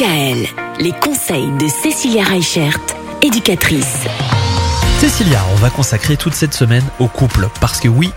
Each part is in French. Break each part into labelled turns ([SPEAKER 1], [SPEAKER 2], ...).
[SPEAKER 1] DKL, les conseils de Cécilia Reichert, éducatrice.
[SPEAKER 2] Cécilia, on va consacrer toute cette semaine au couple. Parce que oui,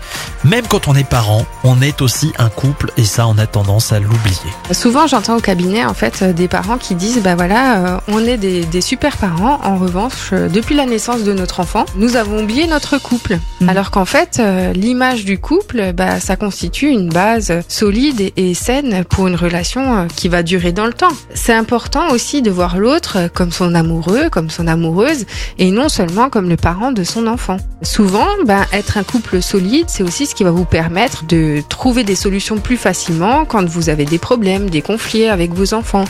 [SPEAKER 2] même quand on est parent, on est aussi un couple et ça, on a tendance à l'oublier.
[SPEAKER 3] Souvent, j'entends au cabinet en fait euh, des parents qui disent bah voilà, euh, on est des, des super parents. En revanche, euh, depuis la naissance de notre enfant, nous avons oublié notre couple.
[SPEAKER 2] Mhm.
[SPEAKER 3] Alors qu'en fait, euh, l'image du couple, bah ça constitue une base solide et, et saine pour une relation qui va durer dans le temps. C'est important aussi de voir l'autre comme son amoureux, comme son amoureuse, et non seulement comme le parent de son enfant. Souvent, ben, être un couple solide, c'est aussi ce qui va vous permettre de trouver des solutions plus facilement quand vous avez des problèmes, des conflits avec vos enfants.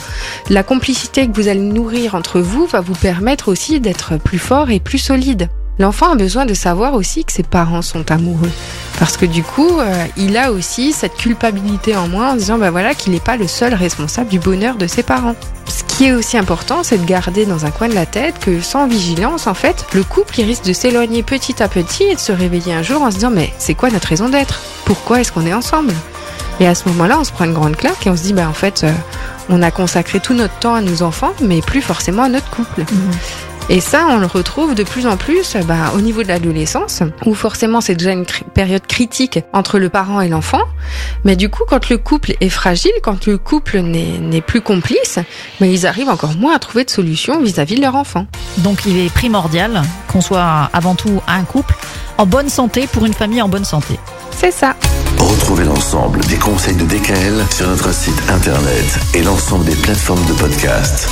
[SPEAKER 3] La complicité que vous allez nourrir entre vous va vous permettre aussi d'être plus fort et plus solide. L'enfant a besoin de savoir aussi que ses parents sont amoureux. Parce que du coup, euh, il a aussi cette culpabilité en moins en disant bah voilà qu'il n'est pas le seul responsable du bonheur de ses parents. Qui est aussi important, c'est de garder dans un coin de la tête que sans vigilance, en fait, le couple risque de s'éloigner petit à petit et de se réveiller un jour en se disant mais c'est quoi notre raison d'être? Pourquoi est-ce qu'on est ensemble? Et à ce moment-là, on se prend une grande claque et on se dit bah en fait, euh, on a consacré tout notre temps à nos enfants, mais plus forcément à notre couple. Et ça, on le retrouve de plus en plus bah, au niveau de l'adolescence, où forcément c'est déjà une cri- période critique entre le parent et l'enfant. Mais du coup, quand le couple est fragile, quand le couple n'est n'est plus complice, mais ils arrivent encore moins à trouver de solutions vis-à-vis de leur enfant.
[SPEAKER 4] Donc il est primordial qu'on soit avant tout un couple en bonne santé pour une famille en bonne santé.
[SPEAKER 3] C'est ça.
[SPEAKER 5] Retrouvez l'ensemble des conseils de DKL sur notre site internet et l'ensemble des plateformes de podcast.